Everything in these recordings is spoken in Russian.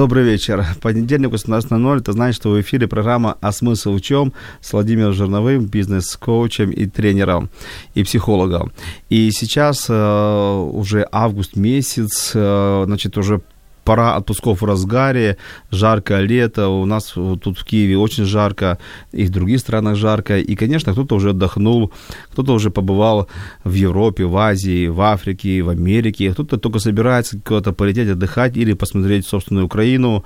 Добрый вечер. Понедельник, 18.00. Это значит, что в эфире программа «А смысл в чем?» с Владимиром Жирновым, бизнес-коучем и тренером, и психологом. И сейчас э, уже август месяц, э, значит, уже пора отпусков в разгаре, жаркое лето, у нас тут в Киеве очень жарко, и в других странах жарко, и, конечно, кто-то уже отдохнул, кто-то уже побывал в Европе, в Азии, в Африке, в Америке, кто-то только собирается куда-то полететь отдыхать или посмотреть собственную Украину,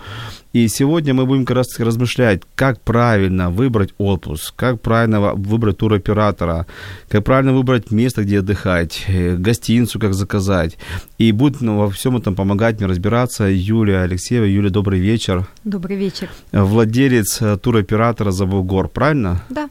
и сегодня мы будем как раз размышлять, как правильно выбрать отпуск, как правильно выбрать туроператора, как правильно выбрать место, где отдыхать, э, гостиницу как заказать. И будет ну, во всем этом помогать мне разбираться Юлия Алексеева. Юлия, добрый вечер. Добрый вечер. Владелец э, туроператора «Забугор», правильно? Да.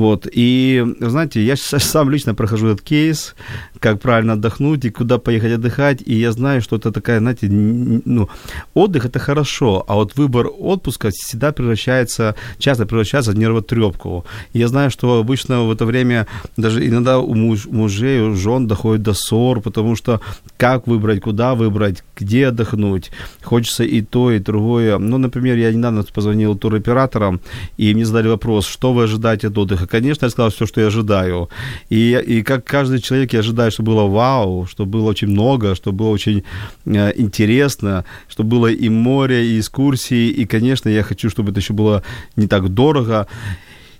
Вот, и, знаете, я сам лично прохожу этот кейс, как правильно отдохнуть и куда поехать отдыхать, и я знаю, что это такая, знаете, ну, отдых это хорошо, а вот выбор отпуска всегда превращается, часто превращается в нервотрепку. Я знаю, что обычно в это время даже иногда у муж, мужей, у жен доходит до ссор, потому что как выбрать, куда выбрать, где отдохнуть, хочется и то, и другое. Ну, например, я недавно позвонил туроператорам, и мне задали вопрос, что вы ожидаете от отдыха, конечно, я сказал все, что я ожидаю. И, и как каждый человек, я ожидаю, чтобы было вау, чтобы было очень много, чтобы было очень э, интересно, чтобы было и море, и экскурсии, и, конечно, я хочу, чтобы это еще было не так дорого.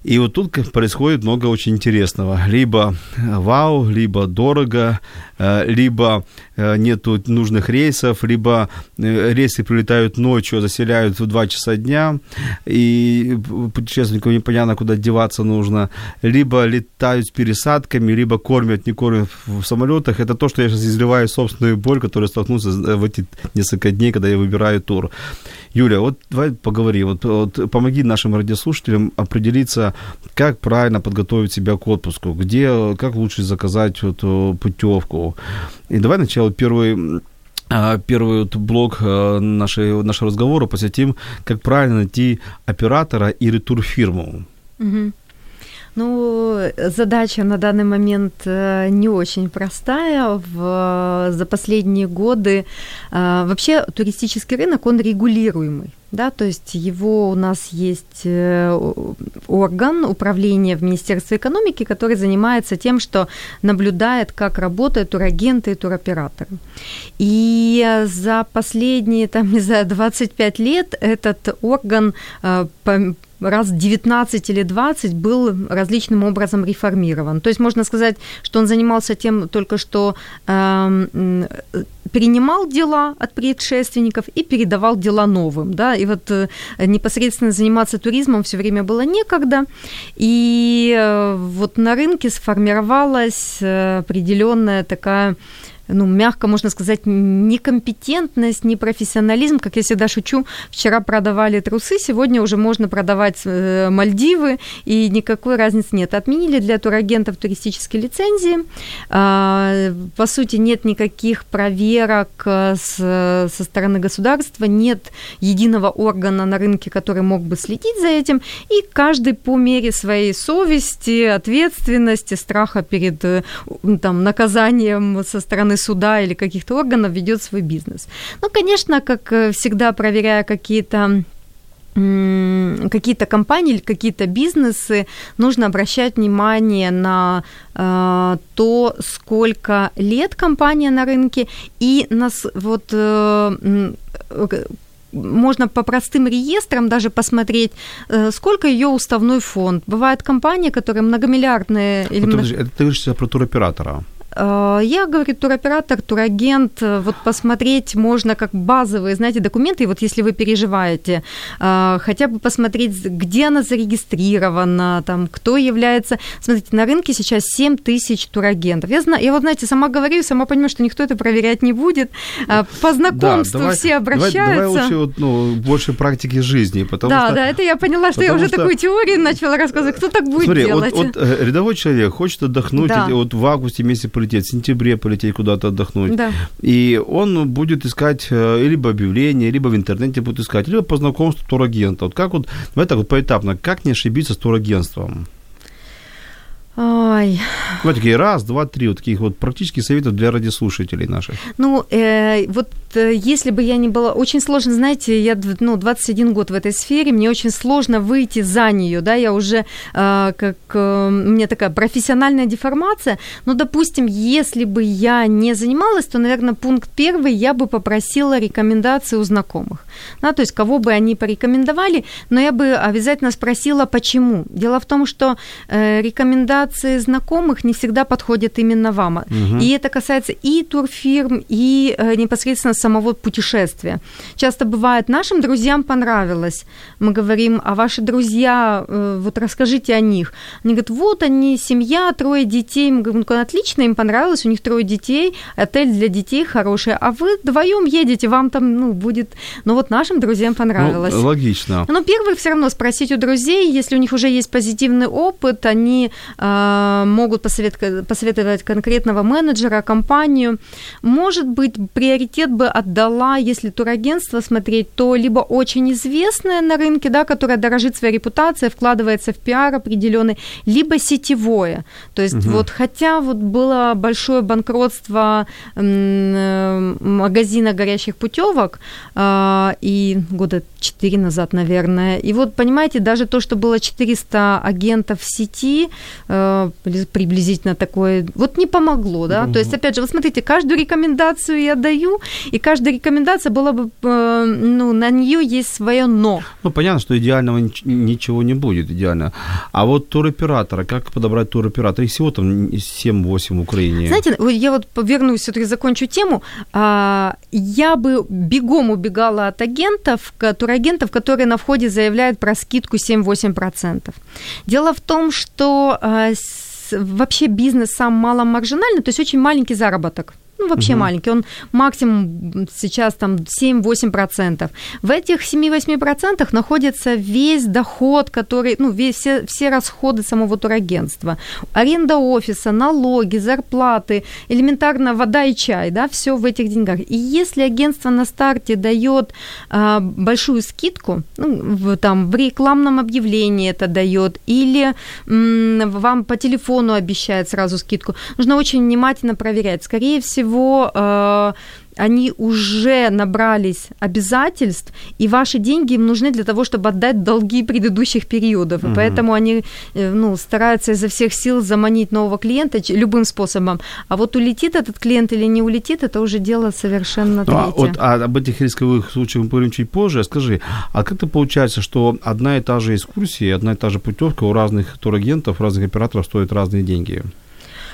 И вот тут происходит много очень интересного. Либо вау, либо дорого, э, либо э, нету нужных рейсов, либо э, рейсы прилетают ночью, заселяют в 2 часа дня, и путешественнику непонятно, куда деваться нужно, либо летают с пересадками, либо кормят, не кормят в самолетах. Это то, что я сейчас изливаю собственную боль, которая столкнулся в эти несколько дней, когда я выбираю тур. Юля, вот давай поговори, вот, вот помоги нашим радиослушателям определиться, как правильно подготовить себя к отпуску, где, как лучше заказать вот, путевку. И давай сначала первый а, первый вот блок а, нашей, нашего разговора посвятим, как правильно найти оператора или турфирму. Угу. Ну, задача на данный момент э, не очень простая. В, за последние годы э, вообще туристический рынок, он регулируемый. Да, то есть его у нас есть э, орган управления в Министерстве экономики, который занимается тем, что наблюдает, как работают турагенты и туроператоры. И за последние, там, не знаю, 25 лет этот орган раз 19 или 20 был различным образом реформирован. То есть можно сказать, что он занимался тем только что принимал дела от предшественников и передавал дела новым, да, и вот э, непосредственно заниматься туризмом все время было некогда, и э, вот на рынке сформировалась э, определенная такая ну, мягко можно сказать, некомпетентность, непрофессионализм. Как я всегда шучу, вчера продавали трусы, сегодня уже можно продавать э, Мальдивы, и никакой разницы нет. Отменили для турагентов туристические лицензии. А, по сути, нет никаких проверок э, со стороны государства, нет единого органа на рынке, который мог бы следить за этим, и каждый по мере своей совести, ответственности, страха перед э, там, наказанием со стороны суда или каких-то органов ведет свой бизнес. Ну, конечно, как э, всегда, проверяя какие-то какие-то компании или какие-то бизнесы, нужно обращать внимание на э, то, сколько лет компания на рынке, и нас вот э, можно по простым реестрам даже посмотреть, э, сколько ее уставной фонд. Бывают компании, которые многомиллиардные... Или... Вот, это ты говоришь про туроператора. Э, я говорю, туроператор, турагент, э, вот посмотреть можно как базовые, знаете, документы, и вот если вы переживаете, э, хотя бы посмотреть, где она зарегистрирована, там, кто является... Смотрите, на рынке сейчас 7 тысяч турагентов. Я, знаю, я вот, знаете, сама говорю, сама понимаю, что никто это проверять не будет. По знакомству да, давай, все обращаются. Давай, давай лучше вот, ну, больше практики жизни, потому да, что... Да, это я поняла, что я уже что... такую теорию начала рассказывать. Кто так будет Смотри, делать? Вот, вот рядовой человек хочет отдохнуть, да. вот в августе месяце полететь, в сентябре полететь куда-то отдохнуть. Да. И он будет искать э, либо объявление, либо в интернете будет искать, либо по знакомству турагента. Вот как вот, давай так вот поэтапно, как не ошибиться с турагентством? Ой. Вот такие раз, два, три, вот таких вот практических советов для радиослушателей наших. Ну, э, вот если бы я не была... Очень сложно, знаете, я ну, 21 год в этой сфере, мне очень сложно выйти за нее, да, я уже э, как... Э, у меня такая профессиональная деформация, но, допустим, если бы я не занималась, то, наверное, пункт первый, я бы попросила рекомендации у знакомых, да, то есть кого бы они порекомендовали, но я бы обязательно спросила, почему. Дело в том, что э, рекомендации рекомендации знакомых не всегда подходят именно вам. Угу. И это касается и турфирм, и э, непосредственно самого путешествия. Часто бывает, нашим друзьям понравилось. Мы говорим, а ваши друзья, э, вот расскажите о них. Они говорят, вот они, семья, трое детей. Мы говорим, ну, отлично, им понравилось, у них трое детей, отель для детей хороший, а вы вдвоем едете, вам там, ну, будет... Ну, вот нашим друзьям понравилось. Ну, логично. Но первый все равно спросить у друзей, если у них уже есть позитивный опыт, они э, могут посоветовать, посоветовать конкретного менеджера, компанию. Может быть, приоритет бы отдала, если турагентство смотреть, то либо очень известное на рынке, да, которое дорожит своей репутацией, вкладывается в пиар определенный, либо сетевое. То есть угу. вот хотя вот было большое банкротство э, магазина горящих путевок э, и года 4 назад, наверное. И вот, понимаете, даже то, что было 400 агентов в сети, э, приблизительно такое, вот не помогло, да. Mm-hmm. То есть, опять же, вот смотрите, каждую рекомендацию я даю, и каждая рекомендация была бы, э, ну, на нее есть свое но. Ну, понятно, что идеального ничего не будет, идеально. А вот туроператора, как подобрать туроператора? Их всего там 7-8 в Украине. Знаете, я вот вернусь, все-таки закончу тему. А, я бы бегом убегала от агентов, турагентов, которые на входе заявляют про скидку 7-8%. Дело в том, что э, вообще бизнес сам маломаржинальный, то есть очень маленький заработок ну, вообще угу. маленький, он максимум сейчас там 7-8%. В этих 7-8% находится весь доход, который, ну, весь, все, все расходы самого турагентства. Аренда офиса, налоги, зарплаты, элементарно вода и чай, да, все в этих деньгах. И если агентство на старте дает а, большую скидку, ну, в, там, в рекламном объявлении это дает, или м, вам по телефону обещает сразу скидку, нужно очень внимательно проверять. Скорее всего, всего, э, они уже набрались обязательств, и ваши деньги им нужны для того, чтобы отдать долги предыдущих периодов. Угу. поэтому они э, ну, стараются изо всех сил заманить нового клиента любым способом. А вот улетит этот клиент или не улетит, это уже дело совершенно ну, а третье. А, вот, а об этих рисковых случаях мы поговорим чуть позже. Скажи, а как это получается, что одна и та же экскурсия, одна и та же путевка у разных турагентов, разных операторов стоит разные деньги?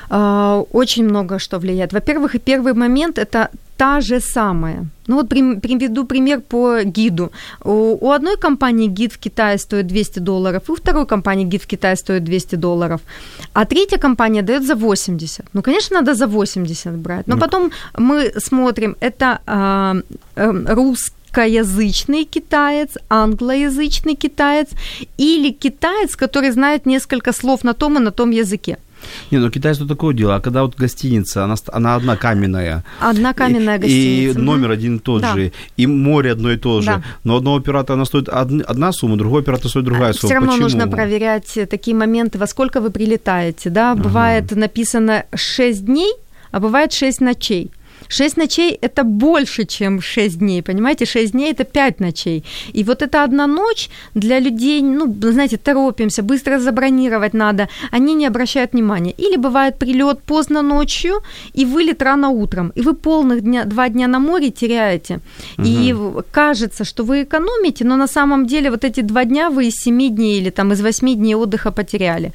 А, очень много что влияет. Во-первых, и первый момент это та же самая. Ну вот приведу пример по гиду. У, одной компании гид в Китае стоит 200 долларов, у второй компании гид в Китае стоит 200 долларов, а третья компания дает за 80. Ну, конечно, надо за 80 брать. Но ну. потом мы смотрим, это а, а, русский русскоязычный китаец, англоязычный китаец или китаец, который знает несколько слов на том и на том языке. Не, ну китайцы тут такое дело, а когда вот гостиница, она, она одна каменная. Одна каменная и, гостиница. И номер один и тот да. же, и море одно и то же. Да. Но одного оператора она стоит одна сумма, другой оператор стоит другая сумма. Все равно Почему? нужно проверять такие моменты, во сколько вы прилетаете, да. Бывает ага. написано 6 дней, а бывает 6 ночей. 6 ночей – это больше, чем 6 дней, понимаете? 6 дней – это 5 ночей. И вот эта одна ночь для людей, ну, знаете, торопимся, быстро забронировать надо, они не обращают внимания. Или бывает прилет поздно ночью и вылет рано утром, и вы полных дня, два дня на море теряете. Угу. И кажется, что вы экономите, но на самом деле вот эти два дня вы из 7 дней или там из 8 дней отдыха потеряли.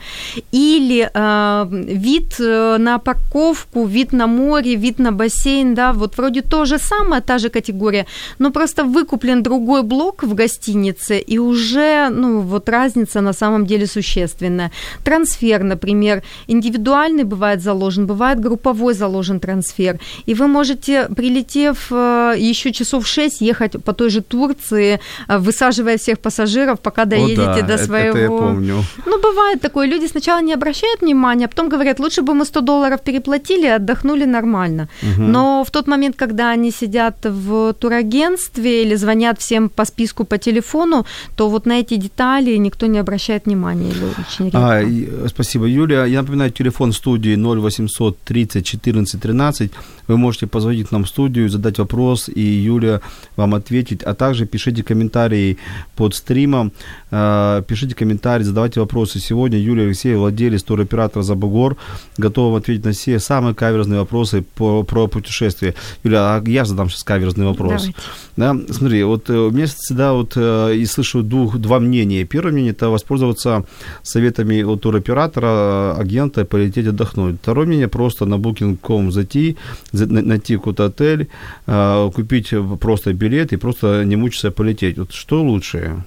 Или э, вид э, на парковку, вид на море, вид на бассейн, да, вот вроде то же самое, та же категория, но просто выкуплен другой блок в гостинице, и уже, ну, вот разница на самом деле существенная. Трансфер, например, индивидуальный бывает заложен, бывает групповой заложен трансфер, и вы можете, прилетев э, еще часов 6, ехать по той же Турции, э, высаживая всех пассажиров, пока доедете О, да, до своего... Это я помню. Ну, бывает такое, люди сначала не обращают внимания, а потом говорят, лучше бы мы 100 долларов переплатили, отдохнули нормально. Угу. Но в тот момент, когда они сидят в турагентстве или звонят всем по списку по телефону, то вот на эти детали никто не обращает внимания. Или очень. А, и, спасибо, Юлия. Я напоминаю, телефон студии 0800 30 14 13. Вы можете позвонить нам в студию, задать вопрос, и Юлия вам ответит. А также пишите комментарии под стримом, э, пишите комментарии, задавайте вопросы. Сегодня Юлия Алексеев, владелец туроператора «Забугор», готова ответить на все самые каверзные вопросы по, про путешествие. Юля, а я задам сейчас каверзный вопрос. Да, смотри, вот э, у меня всегда вот э, и слышу двух, два мнения. Первое мнение – это воспользоваться советами от туроператора, агента, полететь отдохнуть. Второе мнение – просто на booking.com зайти, найти какой-то отель, э, купить просто билет и просто не мучиться полететь. Вот что лучше?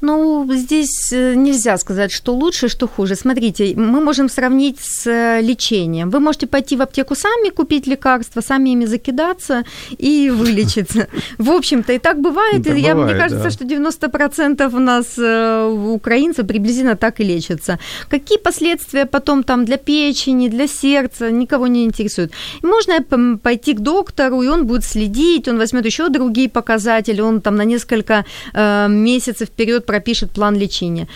Ну, здесь э, нельзя сказать, что лучше, что хуже. Смотрите, мы можем сравнить с э, лечением. Вы можете пойти в аптеку сами, купить лекарства, сами ими закидаться и вылечиться. В общем-то, и так бывает. Так Я, бывает мне кажется, да. что 90% у нас э, украинцев приблизительно так и лечатся. Какие последствия потом там для печени, для сердца, никого не интересует. Можно пойти к доктору, и он будет следить, он возьмет еще другие показатели, он там на несколько э, месяцев вперед пропишет план лечения.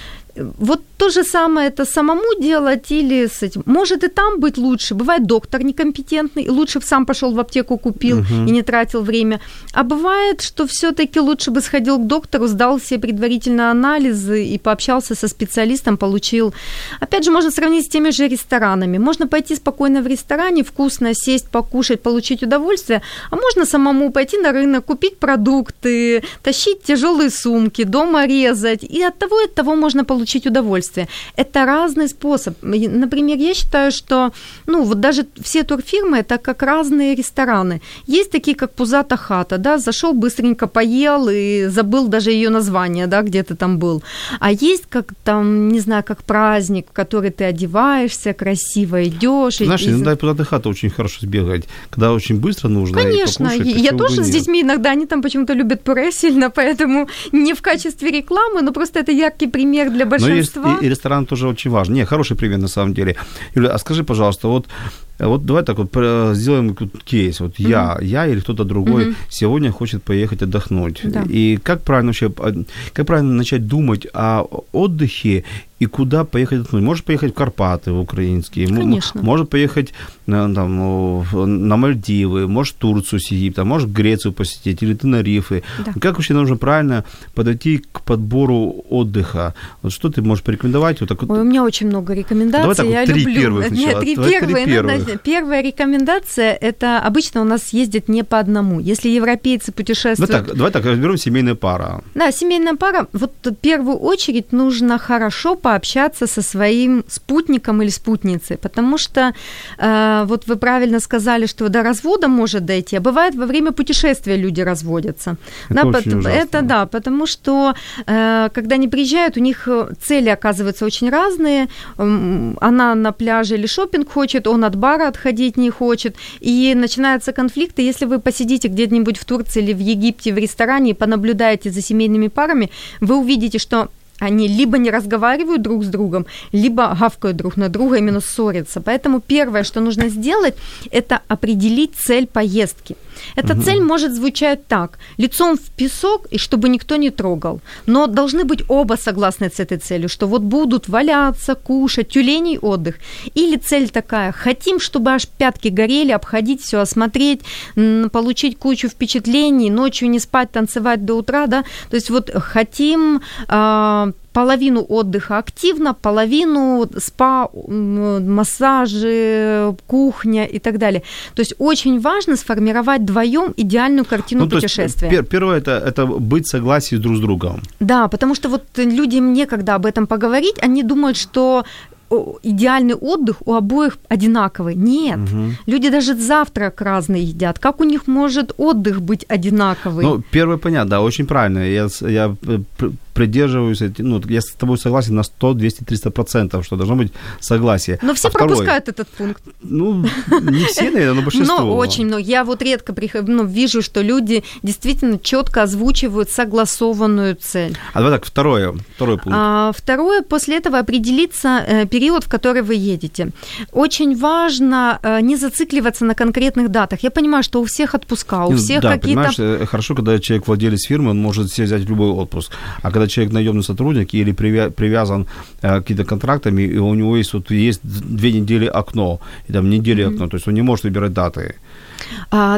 Вот то же самое это самому делать или с этим. Может и там быть лучше. Бывает доктор некомпетентный, и лучше бы сам пошел в аптеку, купил угу. и не тратил время. А бывает, что все-таки лучше бы сходил к доктору, сдал все предварительно анализы и пообщался со специалистом, получил. Опять же, можно сравнить с теми же ресторанами. Можно пойти спокойно в ресторане, вкусно сесть, покушать, получить удовольствие, а можно самому пойти на рынок, купить продукты, тащить тяжелые сумки, дома резать. И от того и от того можно получить удовольствие удовольствие. Это разный способ. Например, я считаю, что ну, вот даже все турфирмы это как разные рестораны. Есть такие, как Пузата хата, да, зашел быстренько поел и забыл даже ее название, да, где ты там был. А есть как там, не знаю, как праздник, в который ты одеваешься, красиво идешь. Знаешь, и... иногда Пузата хата очень хорошо сбегать, когда очень быстро нужно. Конечно, покушать, я тоже с детьми иногда, они там почему-то любят пюре сильно, поэтому не в качестве рекламы, но просто это яркий пример для большинства. Но и, и ресторан тоже очень важен. Не, хороший пример на самом деле. Юля, а скажи, пожалуйста, вот вот давай так вот сделаем кейс. Вот mm-hmm. я, я или кто-то другой mm-hmm. сегодня хочет поехать отдохнуть. Да. И как правильно вообще, как правильно начать думать о отдыхе и куда поехать отдохнуть? Может поехать в Карпаты, в украинские, Конечно. может поехать там, на Мальдивы, может в Турцию с Египта, может Грецию посетить или Тенерифы. Да. Как вообще нужно правильно подойти к подбору отдыха? Вот что ты можешь порекомендовать? Вот так вот? Ой, у меня очень много рекомендаций. Давай так вот, я три люблю. первых сначала. Нет, три Давай первые. Три первых. Первая рекомендация – это обычно у нас ездят не по одному. Если европейцы путешествуют… Ну так, давай так, разберем семейная пара. Да, семейная пара. Вот в первую очередь нужно хорошо пообщаться со своим спутником или спутницей, потому что э, вот вы правильно сказали, что до развода может дойти, а бывает во время путешествия люди разводятся. Это да, очень потому, это да, потому что э, когда они приезжают, у них цели оказываются очень разные. Она на пляже или шопинг хочет, он от бара отходить не хочет, и начинаются конфликты. Если вы посидите где-нибудь в Турции или в Египте в ресторане и понаблюдаете за семейными парами, вы увидите, что они либо не разговаривают друг с другом, либо гавкают друг на друга, именно ссорятся. Поэтому первое, что нужно сделать, это определить цель поездки. Эта угу. цель может звучать так. Лицом в песок, и чтобы никто не трогал. Но должны быть оба согласны с этой целью, что вот будут валяться, кушать, тюленей отдых. Или цель такая, хотим, чтобы аж пятки горели, обходить все, осмотреть, получить кучу впечатлений, ночью не спать, танцевать до утра, да. То есть вот хотим э, половину отдыха активно, половину спа, массажи, кухня и так далее. То есть очень важно сформировать вдвоем идеальную картину ну, путешествия. Есть, первое это, это быть согласии друг с другом. Да, потому что вот людям некогда об этом поговорить, они думают, что идеальный отдых у обоих одинаковый. Нет. Угу. Люди даже завтрак разный едят. Как у них может отдых быть одинаковый? Ну, первое понятно, да, очень правильно. Я, я придерживаюсь, ну, я с тобой согласен на 100, 200, 300 процентов, что должно быть согласие. Но все а пропускают второй, этот пункт. Ну, не все, наверное, но большинство. Но очень много. Я вот редко прихожу, ну, вижу, что люди действительно четко озвучивают согласованную цель. А давай так, второе, второй пункт. А, второе, после этого определиться э, период, в который вы едете. очень важно э, не зацикливаться на конкретных датах. Я понимаю, что у всех отпуска, у ну, всех да, какие-то... понимаешь, э, хорошо, когда человек владелец фирмы, он может себе взять любой отпуск. А когда человек наемный сотрудник или привязан э, какими-то контрактами, и у него есть вот есть две недели окно, и там недели mm-hmm. окно, то есть он не может выбирать даты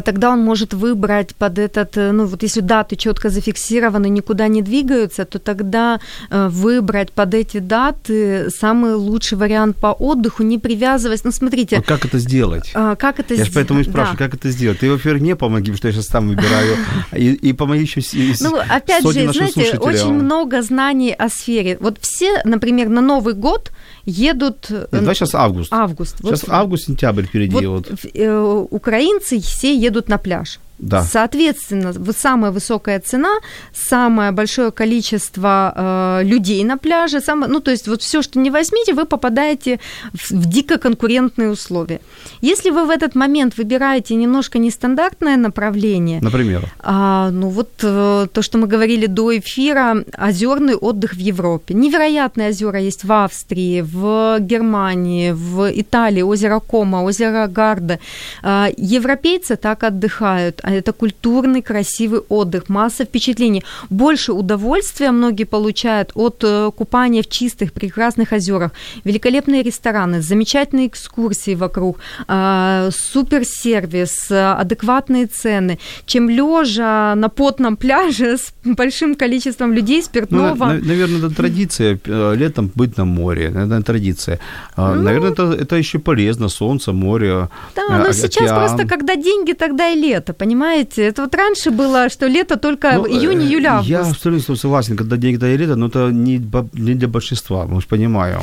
тогда он может выбрать под этот, э, ну вот если даты четко зафиксированы, никуда не двигаются, то тогда э, выбрать под эти даты самый лучший вариант по отдыху, не привязываясь. Ну смотрите. А как это сделать? А, как это я же поэтому и спрашиваю, да. как это сделать? Ты, во-первых, мне помоги, потому что я сейчас сам выбираю, и, и помоги еще Ну, опять же, знаете, очень много знаний о сфере. Вот все, например, на Новый год едут... Нет, давай сейчас август. Август. Сейчас вот, август, сентябрь впереди. Вот, вот. Э, украинцы все едут на пляж. Да. Соответственно, самая высокая цена, самое большое количество э, людей на пляже, самое, ну то есть вот все, что не возьмите, вы попадаете в, в дико конкурентные условия. Если вы в этот момент выбираете немножко нестандартное направление, например, а, ну вот э, то, что мы говорили до эфира, озерный отдых в Европе, невероятные озера есть в Австрии, в Германии, в Италии, озеро Кома, озеро Гарда. Э, европейцы так отдыхают а это культурный, красивый отдых, масса впечатлений. Больше удовольствия многие получают от э, купания в чистых, прекрасных озерах. Великолепные рестораны, замечательные экскурсии вокруг, а, суперсервис, адекватные цены, чем лежа на потном пляже с большим количеством людей, спиртного. Ну, наверное, это традиция э, летом быть на море, это традиция. А, ну, наверное, это, это еще полезно, солнце, море, Да, но океан. сейчас просто, когда деньги, тогда и лето, понимаете? Понимаете? Это вот раньше было, что лето только ну, июнь, э, июль, август. Я абсолютно согласен, когда деньги да и лето, но это не, не для большинства, мы же понимаем.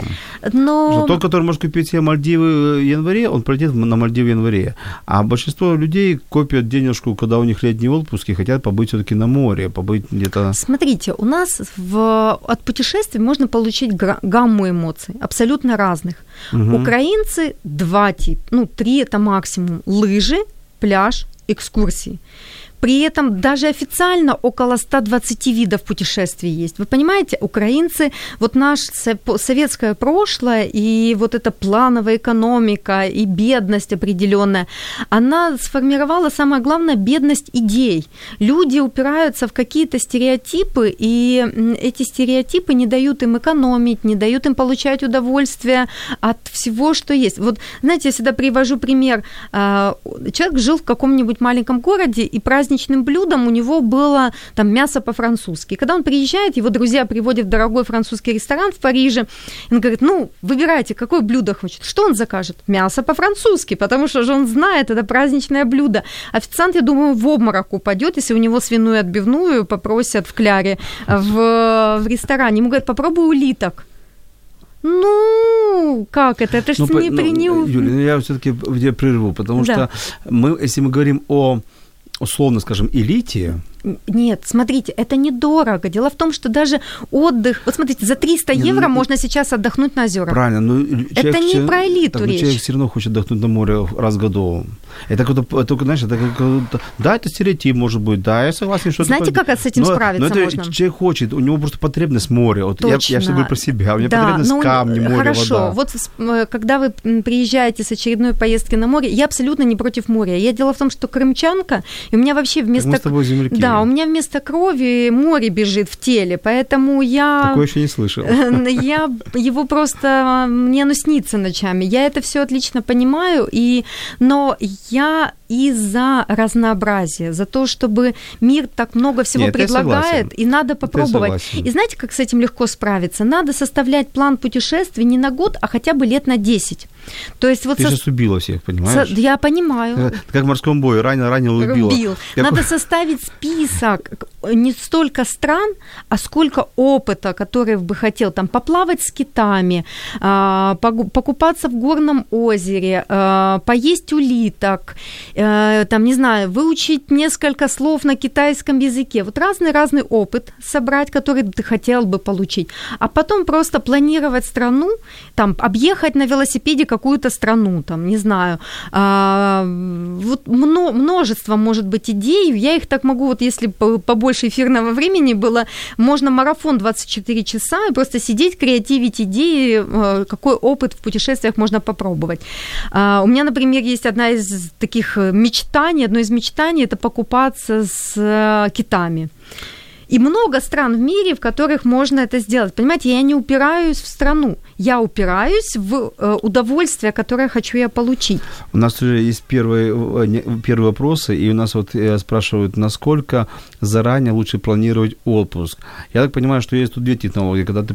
Но... Что тот, который может купить себе Мальдивы в январе, он полетит на Мальдивы в январе. А большинство людей копят денежку, когда у них летние отпуски, хотят побыть все-таки на море, побыть где-то... Смотрите, у нас в, от путешествий можно получить гамму эмоций, абсолютно разных. Угу. Украинцы два типа, ну, три это максимум. Лыжи, пляж, экскурсии. При этом даже официально около 120 видов путешествий есть. Вы понимаете, украинцы, вот наше советское прошлое и вот эта плановая экономика и бедность определенная, она сформировала, самое главное, бедность идей. Люди упираются в какие-то стереотипы, и эти стереотипы не дают им экономить, не дают им получать удовольствие от всего, что есть. Вот, знаете, я всегда привожу пример. А, человек жил в каком-нибудь маленьком городе, и праздник праздничным блюдом у него было там мясо по-французски. Когда он приезжает, его друзья приводят в дорогой французский ресторан в Париже, он говорит, ну, выбирайте, какое блюдо хочет. Что он закажет? Мясо по-французски, потому что же он знает, это праздничное блюдо. Официант, я думаю, в обморок упадет, если у него свиную отбивную попросят в кляре в, в ресторане. Ему говорят, попробуй улиток. Ну, как это? Это же ну, не ну, принял. Юля, ну, я все-таки прерву, потому да. что мы, если мы говорим о условно скажем, элите? Нет, смотрите, это недорого. Дело в том, что даже отдых... Вот смотрите, за 300 не, евро ну, можно сейчас отдохнуть на озерах. Правильно. Но это не про элиту так, речь. Человек все равно хочет отдохнуть на море раз в году. Это как только, знаешь, это как, да, это стереотип, может быть, да, я согласен, что Знаете, это, как с этим но, справиться но это можно? человек хочет, у него просто потребность моря. Вот я, я все говорю про себя, у меня да, потребность ну, камни, море, Хорошо, вода. вот э, когда вы приезжаете с очередной поездки на море, я абсолютно не против моря. Я дело в том, что крымчанка, и у меня вообще вместо... мы с тобой земляки. Да, у меня вместо крови море бежит в теле, поэтому я... Такое еще не слышал. Я его просто... Мне оно снится ночами. Я это все отлично понимаю, и... но я и за разнообразие, за то, чтобы мир так много всего Нет, предлагает, и надо попробовать. И знаете, как с этим легко справиться? Надо составлять план путешествий не на год, а хотя бы лет на 10. То есть вот Ты со... сейчас убила всех, понимаешь? Со... Я понимаю. Как в морском бою, ранил, ранил, убила. Убил. Я Надо составить список не столько стран, а сколько опыта, который бы хотел там поплавать с китами, а, покупаться в горном озере, а, поесть улиток, э, там, не знаю, выучить несколько слов на китайском языке. Вот разный-разный опыт собрать, который ты хотел бы получить. А потом просто планировать страну, там, объехать на велосипеде какую-то страну, там, не знаю. А, вот мно- множество, может быть, идей. Я их так могу, вот если по- побольше эфирного времени было, можно марафон 24 часа и просто сидеть, креативить идеи, э, какой опыт в путешествиях можно попробовать. А, У меня, например, есть одна из таких мечтаний, одно из мечтаний – это покупаться с э, китами. И много стран в мире, в которых можно это сделать. Понимаете, я не упираюсь в страну, я упираюсь в э, удовольствие, которое хочу я получить. У нас уже есть первые, э, не- первые вопросы, и у нас вот э, спрашивают, насколько заранее лучше планировать отпуск. Я так понимаю, что есть тут две технологии. Когда ты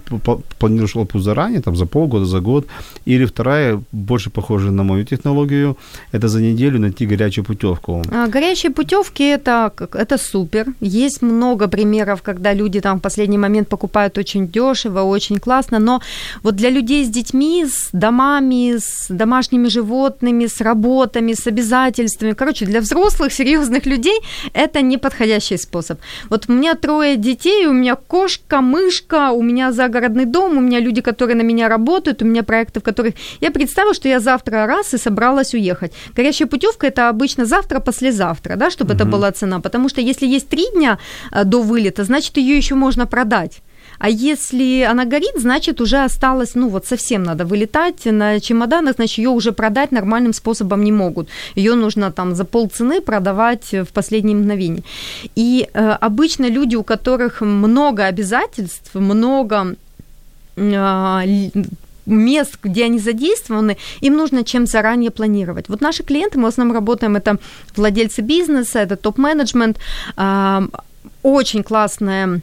планируешь отпуск заранее, там за полгода, за год, или вторая, больше похожа на мою технологию, это за неделю найти горячую путевку. А, Горячие путевки это, это супер. Есть много примеров, когда люди там в последний момент покупают очень дешево, очень классно. Но вот для людей с детьми, с домами, с домашними животными, с работами, с обязательствами, короче, для взрослых, серьезных людей это неподходящий способ. Вот у меня трое детей, у меня кошка, мышка, у меня загородный дом, у меня люди, которые на меня работают, у меня проекты, в которых я представила, что я завтра раз и собралась уехать. Горячая путевка это обычно завтра, послезавтра, да, чтобы это была цена. Потому что если есть три дня э, до вылета, значит, ее еще можно продать. А если она горит, значит, уже осталось, ну вот совсем надо вылетать на чемоданах, значит, ее уже продать нормальным способом не могут. Ее нужно там за полцены продавать в последнее мгновение. И э, обычно люди, у которых много обязательств, много а, мест, где они задействованы, им нужно чем заранее планировать. Вот наши клиенты, мы в основном работаем, это владельцы бизнеса, это топ-менеджмент, а, очень классная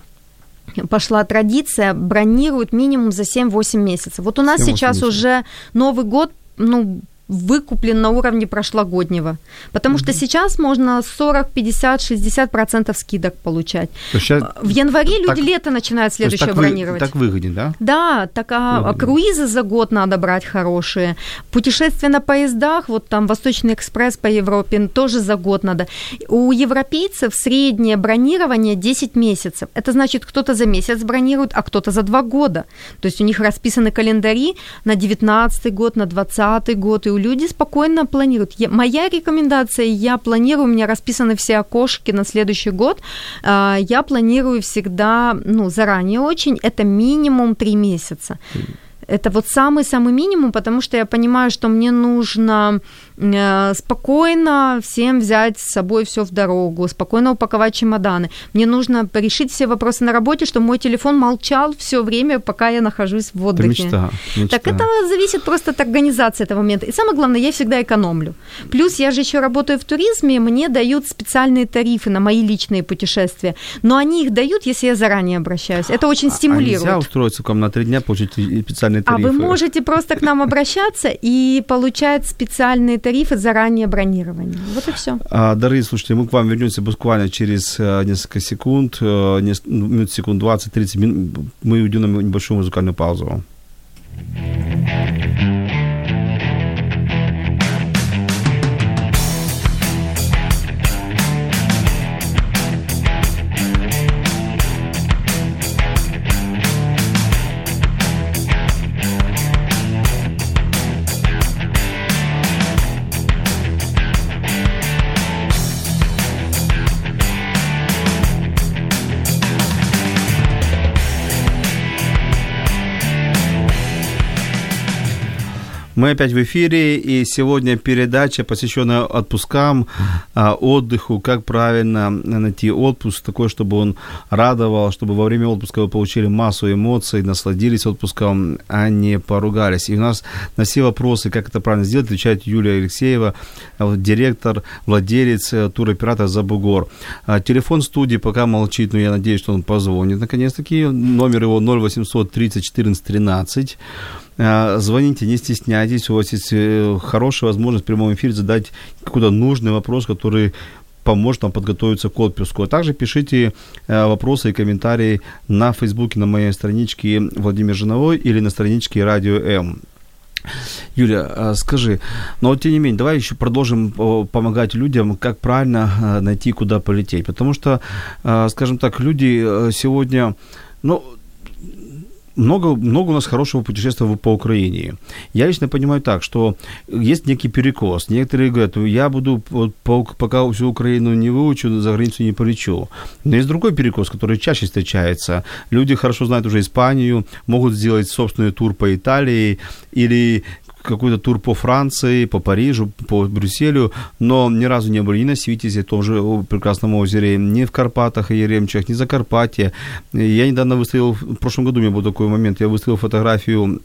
пошла традиция, бронируют минимум за 7-8 месяцев. Вот у нас 7-8 сейчас месяцев. уже Новый год, ну, выкуплен на уровне прошлогоднего. Потому что сейчас можно 40, 50, 60 процентов скидок получать. Есть щас- В январе люди Так- лето начинают следующее так, вы- бронировать. так выгоднее, да? Да, так а, а Выгодно. круизы за год надо брать хорошие. Путешествия на поездах, вот там Восточный экспресс по Европе, тоже за год надо. У европейцев среднее бронирование 10 месяцев. Это значит, кто-то за месяц бронирует, а кто-то за два года. То есть у них расписаны календари на 19 год, на 20 год, и у люди спокойно планируют. Я- моя рекомендация, я планирую, у меня расписаны все окошки на следующий год, А, я планирую всегда, ну, заранее очень, это минимум 3 месяца. Это вот самый-самый минимум, потому что я понимаю, что мне нужно э, спокойно всем взять с собой все в дорогу, спокойно упаковать чемоданы. Мне нужно решить все вопросы на работе, чтобы мой телефон молчал все время, пока я нахожусь в Это отдыхе. мечта. мечта. Так это зависит просто от организации этого момента. И самое главное, я всегда экономлю. Плюс я же еще работаю в туризме, мне дают специальные тарифы на мои личные путешествия. Но они их дают, если я заранее обращаюсь. Это очень А- А стимулирует. нельзя устроиться к вам на три дня, получить специальные А тарифы? вы можете просто к нам обращаться и получать специальные тарифы заранее бронирования. Вот и все. А, Дорогие слушатели, мы к вам вернемся буквально через э, несколько секунд, э, ну, минут, секунд 20-30 минут. Мы уйдем на небольшую музыкальную паузу. Мы опять в эфире, и сегодня передача, посвященная отпускам, а, отдыху, как правильно найти отпуск такой, чтобы он радовал, чтобы во время отпуска вы получили массу эмоций, насладились отпуском, а не поругались. И у нас на все вопросы, как это правильно сделать, отвечает Юлия Алексеева, директор, владелец э, туроператора «Забугор». А, телефон студии пока молчит, но я надеюсь, что он позвонит наконец-таки. Номер его 0800 30 14 13. Звоните, не стесняйтесь, у вас есть э, хорошая возможность в прямом эфире задать какой-то нужный вопрос, который поможет вам подготовиться к отпуску. А также пишите э, вопросы и комментарии на Фейсбуке, на моей страничке Владимир Жиновой или на страничке Радио М. Юля, скажи, но вот тем не менее, давай еще продолжим помогать людям, как правильно э, найти, куда полететь. Потому что, скажем так, люди сегодня, ну, много, много у нас хорошего путешествия по Украине. Я лично понимаю так, что есть некий перекос. Некоторые говорят, я буду, вот, пока всю Украину не выучу, за границу не полечу. Но есть другой перекос, который чаще встречается. Люди хорошо знают уже Испанию, могут сделать собственный тур по Италии или какой-то тур по Франции, по Парижу, по Брюсселю, но ни разу не были ни на Свитезе, том же прекрасном озере, ни в Карпатах и Еремчах, ни за Закарпатье. Я недавно выставил, в прошлом году у меня был такой момент, я выставил фотографию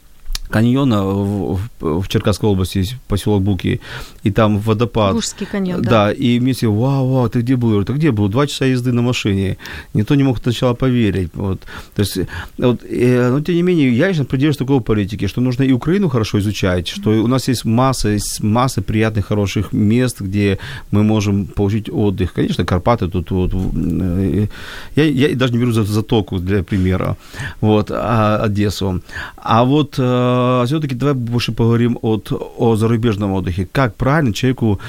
каньона в, в Черкасской области, поселок Буки, и там водопад. Лужский каньон, да. Да, и мне все, вау, вау, ты где был? Я говорю, ты где был? Два часа езды на машине. Никто не мог сначала поверить. Вот. То есть, вот, э, но тем не менее, я лично придерживаюсь такой политики, что нужно и Украину хорошо изучать, что у нас есть масса, есть масса приятных, хороших мест, где мы можем получить отдых. Конечно, Карпаты тут вот, э, я, я даже не беру за затоку для примера, вот, а Одессу. А вот э, а, все-таки давай больше поговорим от, о зарубежном отдыхе. Как правильно человеку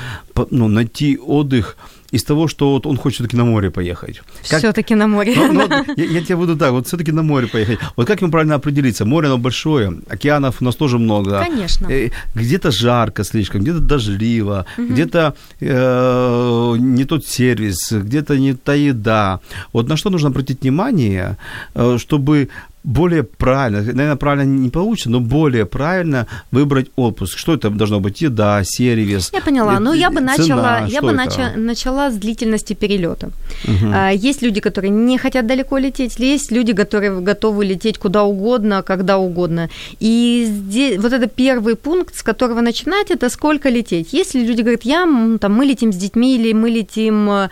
ну, найти отдых из того, что вот он хочет все-таки на море поехать. Как... Все-таки на море. Ну, ну, я, я тебе буду так, вот все-таки на море поехать. Вот как ему правильно определиться? Море, оно большое, океанов у нас тоже много. Конечно. Э, где-то жарко слишком, где-то дождливо, угу. где-то э, не тот сервис, где-то не та еда. Вот на что нужно обратить внимание, э, чтобы более правильно, наверное, правильно не получится, но более правильно выбрать отпуск. Что это должно быть? Еда, сервис. Я поняла. Ну, я бы цена, начала, я бы начала, начала с длительности перелета. Угу. Есть люди, которые не хотят далеко лететь, есть люди, которые готовы лететь куда угодно, когда угодно. И здесь, вот это первый пункт, с которого начинать, это сколько лететь. Если люди говорят, я, там, мы летим с детьми или мы летим а,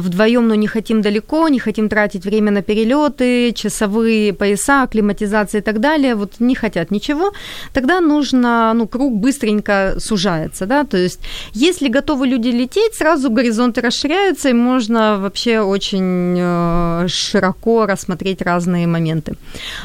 вдвоем, но не хотим далеко, не хотим тратить время на перелеты, часовые пояса, леса, климатизация и так далее, вот не хотят ничего, тогда нужно, ну, круг быстренько сужается, да, то есть если готовы люди лететь, сразу горизонты расширяются, и можно вообще очень э, широко рассмотреть разные моменты.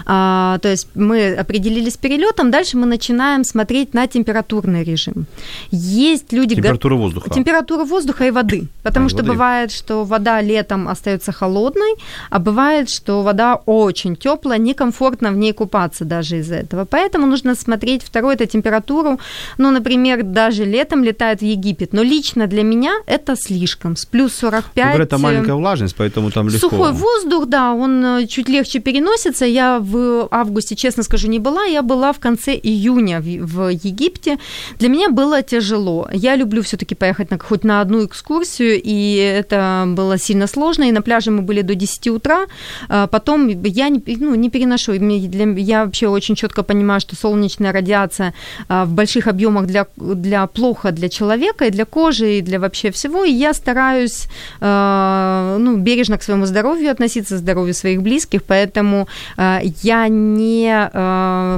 А, то есть мы определились с перелетом, дальше мы начинаем смотреть на температурный режим. Есть люди... Температура воздуха. Температура воздуха и воды, потому а, что воды. бывает, что вода летом остается холодной, а бывает, что вода очень теплая, некомфортно в ней купаться даже из-за этого. Поэтому нужно смотреть. Второе – это температуру. Ну, например, даже летом летают в Египет. Но лично для меня это слишком. С плюс 45. Ну, говорят, маленькая влажность, поэтому там легко. Сухой воздух, да, он э, чуть легче переносится. Я в августе, честно скажу, не была. Я была в конце июня в, Египте. Для меня было тяжело. Я люблю все таки поехать на, хоть на одну экскурсию, и это было сильно сложно. И на пляже мы были до 10 утра. А потом я не, ну, не переношу. Я вообще очень четко понимаю, что солнечная радиация а, в больших объемах для, для плохо для человека и для кожи, и для вообще всего. И я стараюсь а, ну, бережно к своему здоровью относиться, здоровью своих близких, поэтому а, я не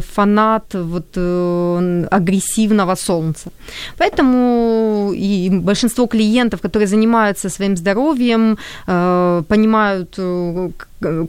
фанат вот, э, агрессивного солнца. Поэтому и большинство клиентов, которые занимаются своим здоровьем, понимают, э,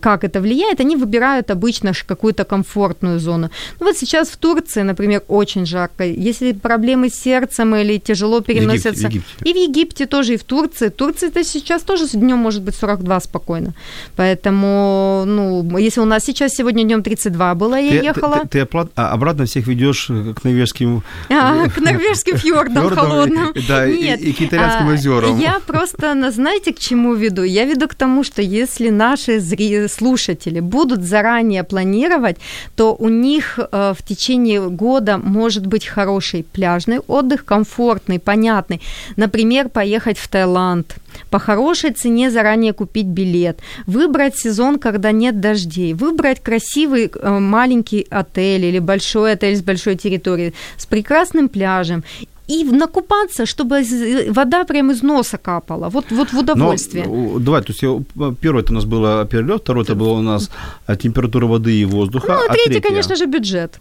как это влияет, они выбирают обычно какую-то комфортную зону. Ну вот сейчас в Турции, например, очень жарко. Если проблемы с сердцем или тяжело переносятся... Египте, Египте. И в Египте тоже, и в Турции. Это сейчас тоже днем может быть 42 спокойно. Поэтому, ну, если у нас сейчас сегодня днем 32 было, я ты, ехала... Ты, ты, ты а, обратно всех ведешь к норвежским... А, к норвежским фьордам холодным. Да, Нет, и, и к итальянским а, озерам. Я просто, знаете, к чему веду? Я веду к тому, что если наши зрители слушатели будут заранее заранее планировать, то у них э, в течение года может быть хороший пляжный отдых, комфортный, понятный. Например, поехать в Таиланд, по хорошей цене заранее купить билет, выбрать сезон, когда нет дождей, выбрать красивый э, маленький отель или большой отель с большой территорией, с прекрасным пляжем и накупаться, чтобы вода прямо из носа капала. Вот, вот в удовольствие. Но, давай, то есть первое это у нас было перелет, второе это было у нас э, температура воды и воздуха. Ну, а третье, третье, конечно же, бюджет.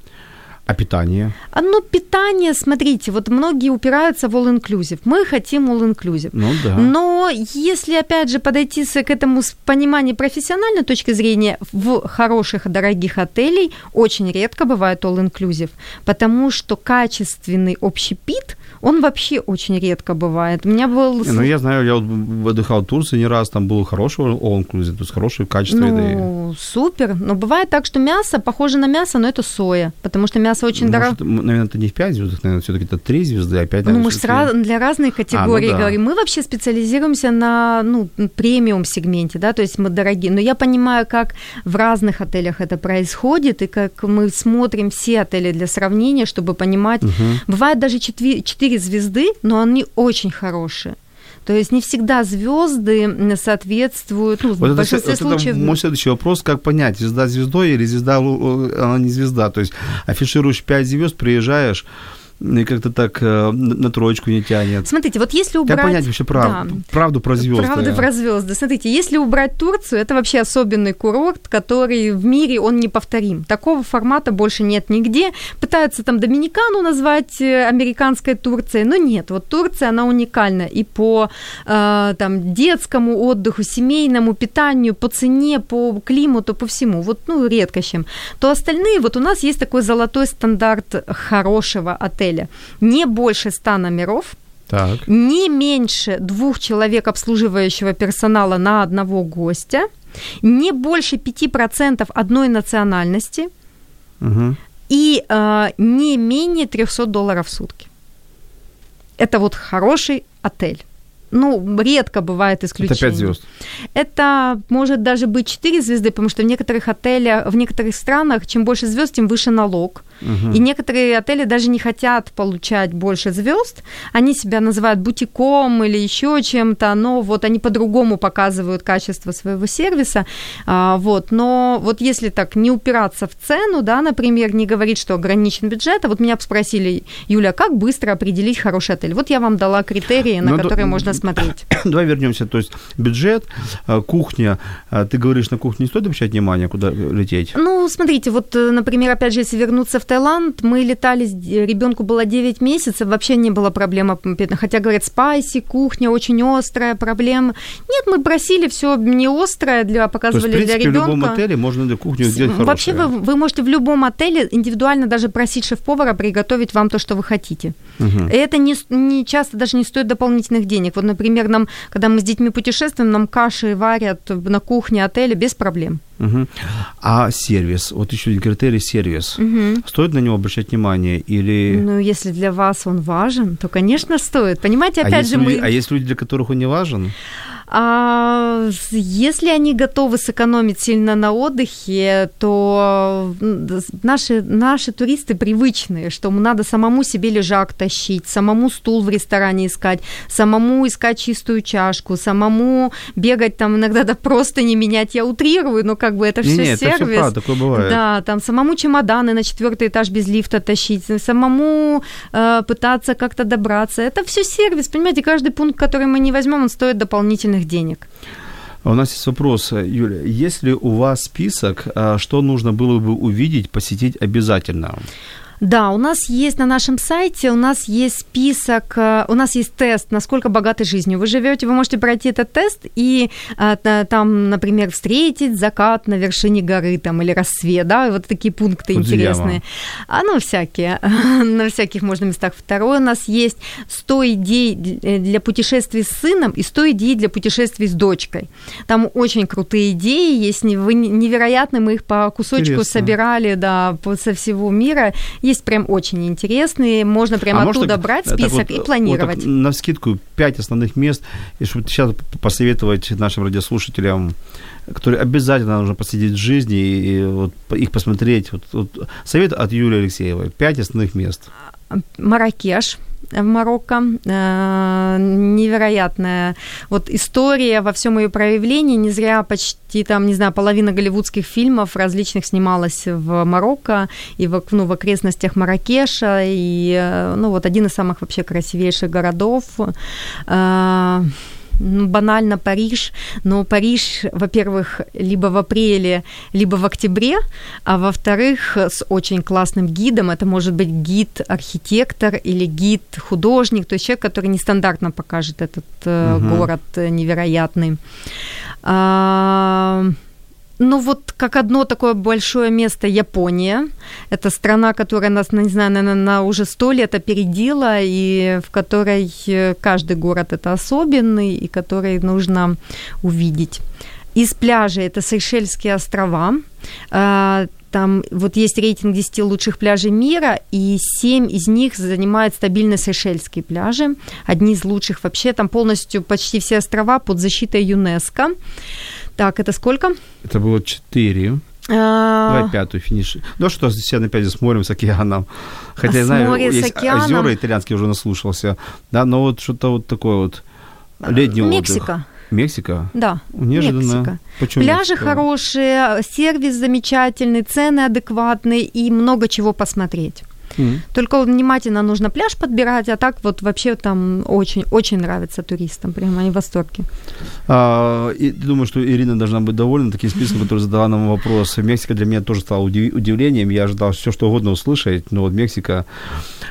А питание? А, ну, питание, смотрите, вот многие упираются в all-inclusive. Мы хотим all-inclusive. Ну да. Но если, опять же, подойти к этому с понимания профессиональной точки зрения, в хороших, дорогих отелей очень редко бывает all-inclusive, потому что качественный общепит – он вообще очень редко бывает. У меня был... Не, ну, я знаю, я вот отдыхал в Турции не раз, там был хороший all inclusive, то есть хорошее качество ну, еды. супер. Но бывает так, что мясо похоже на мясо, но это соя, потому что мясо очень Может, дорого. наверное, это не в 5 звезд, наверное, все-таки это 3 звезды, а 5, Ну, мы же раз, для разных категорий а, ну, да. говорим. Мы вообще специализируемся на ну, премиум сегменте, да, то есть мы дорогие. Но я понимаю, как в разных отелях это происходит, и как мы смотрим все отели для сравнения, чтобы понимать. Угу. Бывает даже 4, 4 звезды, но они очень хорошие. То есть не всегда звезды соответствуют, ну, вот в большинстве это, случаев... Это мой следующий вопрос, как понять, звезда звездой или звезда, она не звезда. То есть афишируешь 5 звезд, приезжаешь, и как-то так э, на троечку не тянет. Смотрите, вот если убрать... Как понять вообще правду, да. правду про звезды? Правду про звезды. Смотрите, если убрать Турцию, это вообще особенный курорт, который в мире, он неповторим. Такого формата больше нет нигде. Пытаются там Доминикану назвать э, американской Турцией, но нет. Вот Турция, она уникальна и по э, там, детскому отдыху, семейному питанию, по цене, по климату, по всему. Вот, ну, редко чем. То остальные, вот у нас есть такой золотой стандарт хорошего отеля отеля не больше 100 номеров, так. не меньше двух человек обслуживающего персонала на одного гостя, не больше 5% одной национальности угу. и э, не менее 300 долларов в сутки. Это вот хороший отель ну, редко бывает исключение. Это 5 звезд. Это может даже быть 4 звезды, потому что в некоторых отелях, в некоторых странах, чем больше звезд, тем выше налог. Угу. И некоторые отели даже не хотят получать больше звезд. Они себя называют бутиком или еще чем-то, но вот они по-другому показывают качество своего сервиса. А, вот. Но вот если так не упираться в цену, да, например, не говорить, что ограничен бюджет, а вот меня спросили, Юля, как быстро определить хороший отель? Вот я вам дала критерии, на ну, которые можно смотреть. Давай вернемся. То есть бюджет, э, кухня. Э, ты говоришь, на кухне не стоит обращать внимание, куда лететь? Ну, смотрите, вот, э, например, опять же, если вернуться в Таиланд, мы летали, ребенку было 9 месяцев, вообще не было проблем. Хотя, говорят, спайси, кухня очень острая, проблема. Нет, мы просили все не острое, для, показывали То есть, в принципе, для ребенка. в любом отеле можно для кухни сделать хорошее. Вообще вы, вы можете в любом отеле индивидуально даже просить шеф-повара приготовить вам то, что вы хотите. Угу. И это не, не часто даже не стоит дополнительных денег. Вот, например, нам, когда мы с детьми путешествуем, нам каши варят на кухне отеля без проблем. Угу. А сервис, вот еще критерий сервис. Угу. Стоит на него обращать внимание или... Ну, если для вас он важен, то, конечно, стоит. Понимаете, а опять а же люди, мы... А есть люди, для которых он не важен? А если они готовы сэкономить сильно на отдыхе, то наши, наши туристы привычные, что надо самому себе лежак тащить, самому стул в ресторане искать, самому искать чистую чашку, самому бегать там иногда да просто не менять. Я утрирую, но как бы это все сервис. Это все правда, такое бывает. Да, там самому чемоданы на четвертый этаж без лифта тащить, самому э, пытаться как-то добраться. Это все сервис, понимаете, каждый пункт, который мы не возьмем, он стоит дополнительных дополнительных денег. А у нас есть вопрос, Юля. Есть ли у вас список, а, что нужно было бы увидеть, посетить обязательно? Да, у нас есть на нашем сайте, у нас есть список, э, у нас есть тест, насколько богатой жизнью вы живете. Вы можете пройти этот тест и э, там, например, встретить закат на вершине горы там, или рассвет, да, вот такие пункты Фудзияма. интересные. А, ну, всякие, на всяких можно местах. Второй у нас есть 100 идей для путешествий с сыном и 100 идей для путешествий с дочкой. Там очень крутые идеи есть, невероятные, мы их по кусочку Интересно. собирали, да, со всего мира есть прям очень интересные, можно прям а оттуда так, брать список вот, и планировать. Вот на скидку пять основных мест, и чтобы сейчас посоветовать нашим радиослушателям которые обязательно нужно посетить в жизни и, и вот их посмотреть. Вот, вот. Совет от Юлии Алексеевой. Пять основных мест. Маракеш – в Марокко. Э, невероятная вот история во всем ее проявлении. Не зря почти там, не знаю, половина голливудских фильмов различных снималась в Марокко и в, ну, в окрестностях Маракеша. И, э, ну, вот один из самых вообще красивейших городов э, ну, банально Париж, но Париж, во-первых, либо в апреле, либо в октябре, а во-вторых, с очень классным гидом, это может быть гид-архитектор или гид-художник, то есть человек, который нестандартно покажет этот угу. город невероятный. А, ну вот как одно такое большое место Япония. Это страна, которая нас, не знаю, наверное, на уже сто лет опередила, и в которой э, каждый город это особенный, и который нужно увидеть. Из пляжей это Сейшельские острова. А, там вот есть рейтинг 10 лучших пляжей мира, и 7 из них занимают стабильно Сейшельские пляжи. Одни из лучших вообще. Там полностью почти все острова под защитой ЮНЕСКО. Так, это сколько? Это было 4. А... Давай пятую финиш. Ну что, все опять с морем, с океаном. Хотя, я знаю, есть озера итальянские уже наслушался. Да, но вот что-то вот такое вот летний Мексика. отдых. Мексика? Да. Неожиданно. Мексика. Почему Пляжи Мексика? хорошие, сервис замечательный, цены адекватные и много чего посмотреть. Mm. Только внимательно нужно пляж подбирать, а так вот вообще там очень, очень нравится туристам, прямо они в восторге. А, и думаю, что Ирина должна быть довольна таким списком, который задала нам вопрос. Мексика для меня тоже стала удивлением, я ожидал все, что угодно услышать, но вот Мексика...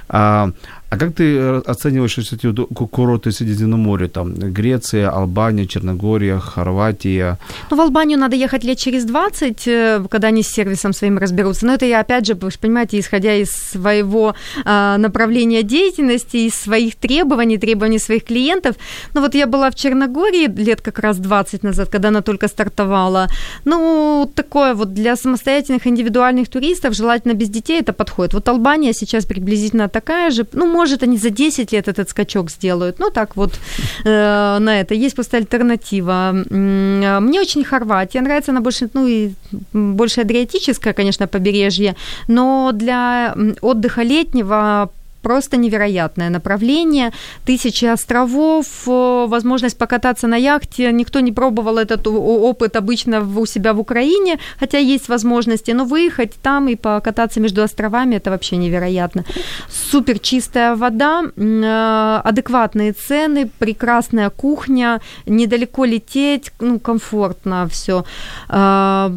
А, а как ты э, оцениваешь эти курорты Средиземноморья? Там Греция, Албания, Черногория, Хорватия? Ну, в Албанию надо ехать лет через 20, э, когда они с сервисом своим разберутся. Но это я, опять же, же понимаете, исходя из своего а, направления деятельности, из своих требований, требований своих клиентов. Ну, вот я была в Черногории лет как раз 20 назад, когда она только стартовала. Ну, такое вот для самостоятельных индивидуальных туристов, желательно без детей, это подходит. Вот Албания сейчас приблизительно такая же. Ну, может, они за 10 лет этот скачок сделают. Ну, так вот э, на это. Есть просто альтернатива. Мне очень Хорватия нравится, она больше, ну, и больше адриатическое, конечно, побережье, но для отдыха летнего просто невероятное направление. Тысячи островов, э, возможность покататься на яхте. Никто не пробовал этот опыт обычно у себя в Украине, хотя есть возможности, но выехать там и покататься между островами, это вообще невероятно. Супер чистая вода, э, адекватные цены, прекрасная кухня, недалеко лететь, ну, комфортно все. А,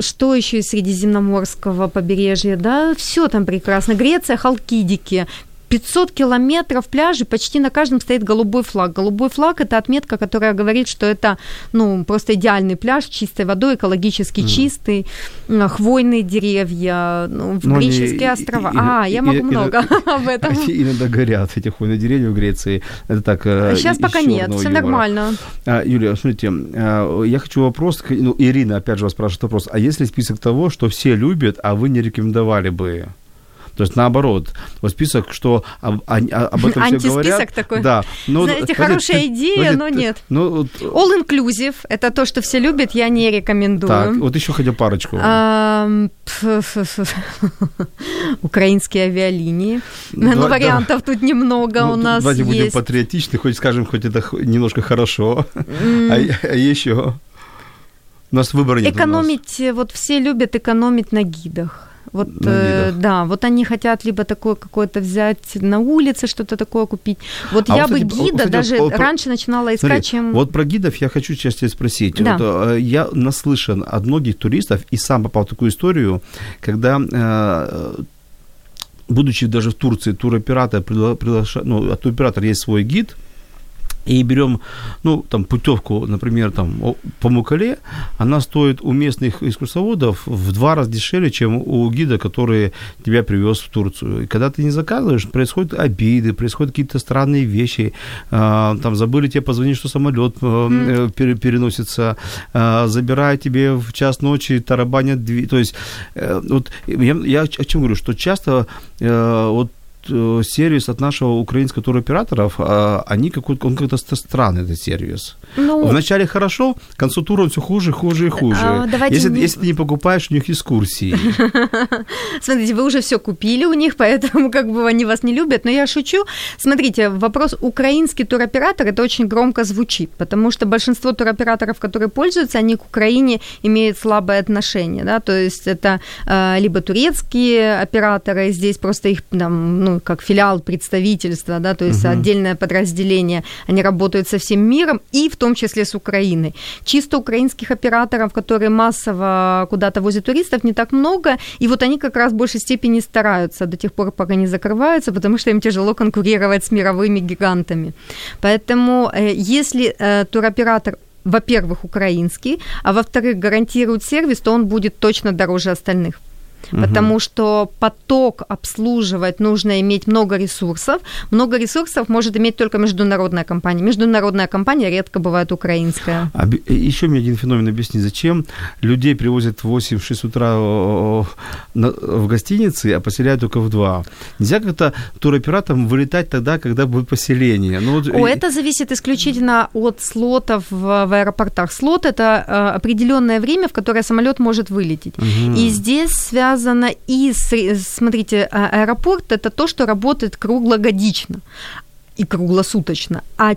что еще из Средиземноморского побережья, да, все там прекрасно. Греция, Халкидики, Мексике 500 километров пляжей, почти на каждом стоит голубой флаг. Голубой флаг – это отметка, которая говорит, что это ну, просто идеальный пляж, чистой водой, экологически mm. чистый, хвойные деревья, ну, в Но греческие они, острова. И, а, и, я могу и, много и, об этом. Иногда горят эти хвойные деревья в Греции. Это так Сейчас пока нет, все нормально. А, Юлия, смотрите, а, я хочу вопрос, ну, Ирина опять же вас спрашивает вопрос, а есть ли список того, что все любят, а вы не рекомендовали бы? То есть наоборот, вот список, что об, об этом все говорят. такой. Да. Но, Знаете, хорошая ты, идея, но нет. Ну, All inclusive – это то, что все любят, я не рекомендую. Так, вот еще хотя парочку. Украинские авиалинии. Ну, вариантов тут немного ну, у нас Давайте будем патриотичны, хоть скажем, хоть это немножко хорошо. А, а еще? У нас выбора нет. Экономить, вот все любят экономить на гидах. Вот, э, да, вот они хотят либо такое какое-то взять на улице, что-то такое купить. Вот а я вот, бы кстати, гида кстати, даже вот, раньше начинала искать, смотри, чем... Вот про гидов я хочу сейчас тебя спросить. Да. Вот, э, я наслышан от многих туристов и сам попал в такую историю, когда э, будучи даже в Турции, туроператор приглашает, ну, а туроператор есть свой гид, и берем, ну, там, путевку, например, там, по Мукале, она стоит у местных экскурсоводов в два раза дешевле, чем у гида, который тебя привез в Турцию. И когда ты не заказываешь, происходят обиды, происходят какие-то странные вещи, а, там, забыли тебе позвонить, что самолет mm. переносится, а, забирают тебе в час ночи, тарабанят дверь, то есть, э, вот, я, я о чем говорю, что часто вот сервис от нашего украинского туроператоров, э, они какой-то, он как-то странный, этот сервис. Ну, Вначале хорошо, к концу тура он все хуже, хуже и хуже. А, если, не... если ты не покупаешь у них экскурсии. Смотрите, вы уже все купили у них, поэтому как бы они вас не любят. Но я шучу. Смотрите, вопрос украинский туроператор, это очень громко звучит, потому что большинство туроператоров, которые пользуются, они к Украине имеют слабое отношение. Да? То есть это э, либо турецкие операторы, здесь просто их там, ну, как филиал представительства, да, то есть угу. отдельное подразделение, они работают со всем миром и в том числе с Украиной. Чисто украинских операторов, которые массово куда-то возят туристов, не так много, и вот они как раз в большей степени стараются до тех пор, пока не закрываются, потому что им тяжело конкурировать с мировыми гигантами. Поэтому э, если э, туроператор во-первых, украинский, а во-вторых, гарантирует сервис, то он будет точно дороже остальных угу. потому что поток обслуживать нужно иметь много ресурсов. Много ресурсов может иметь только международная компания. Международная компания редко бывает украинская. А, еще мне один феномен объясни, зачем людей привозят в 8-6 утра в гостинице, а поселяют только в 2? Нельзя как-то туроператорам вылетать тогда, когда будет поселение? Ну, вот... О, это зависит исключительно от слотов в, в аэропортах. Слот – это э, определенное время, в которое самолет может вылететь. Угу. И здесь связано связано и с, смотрите, а, аэропорт это то, что работает круглогодично и круглосуточно, а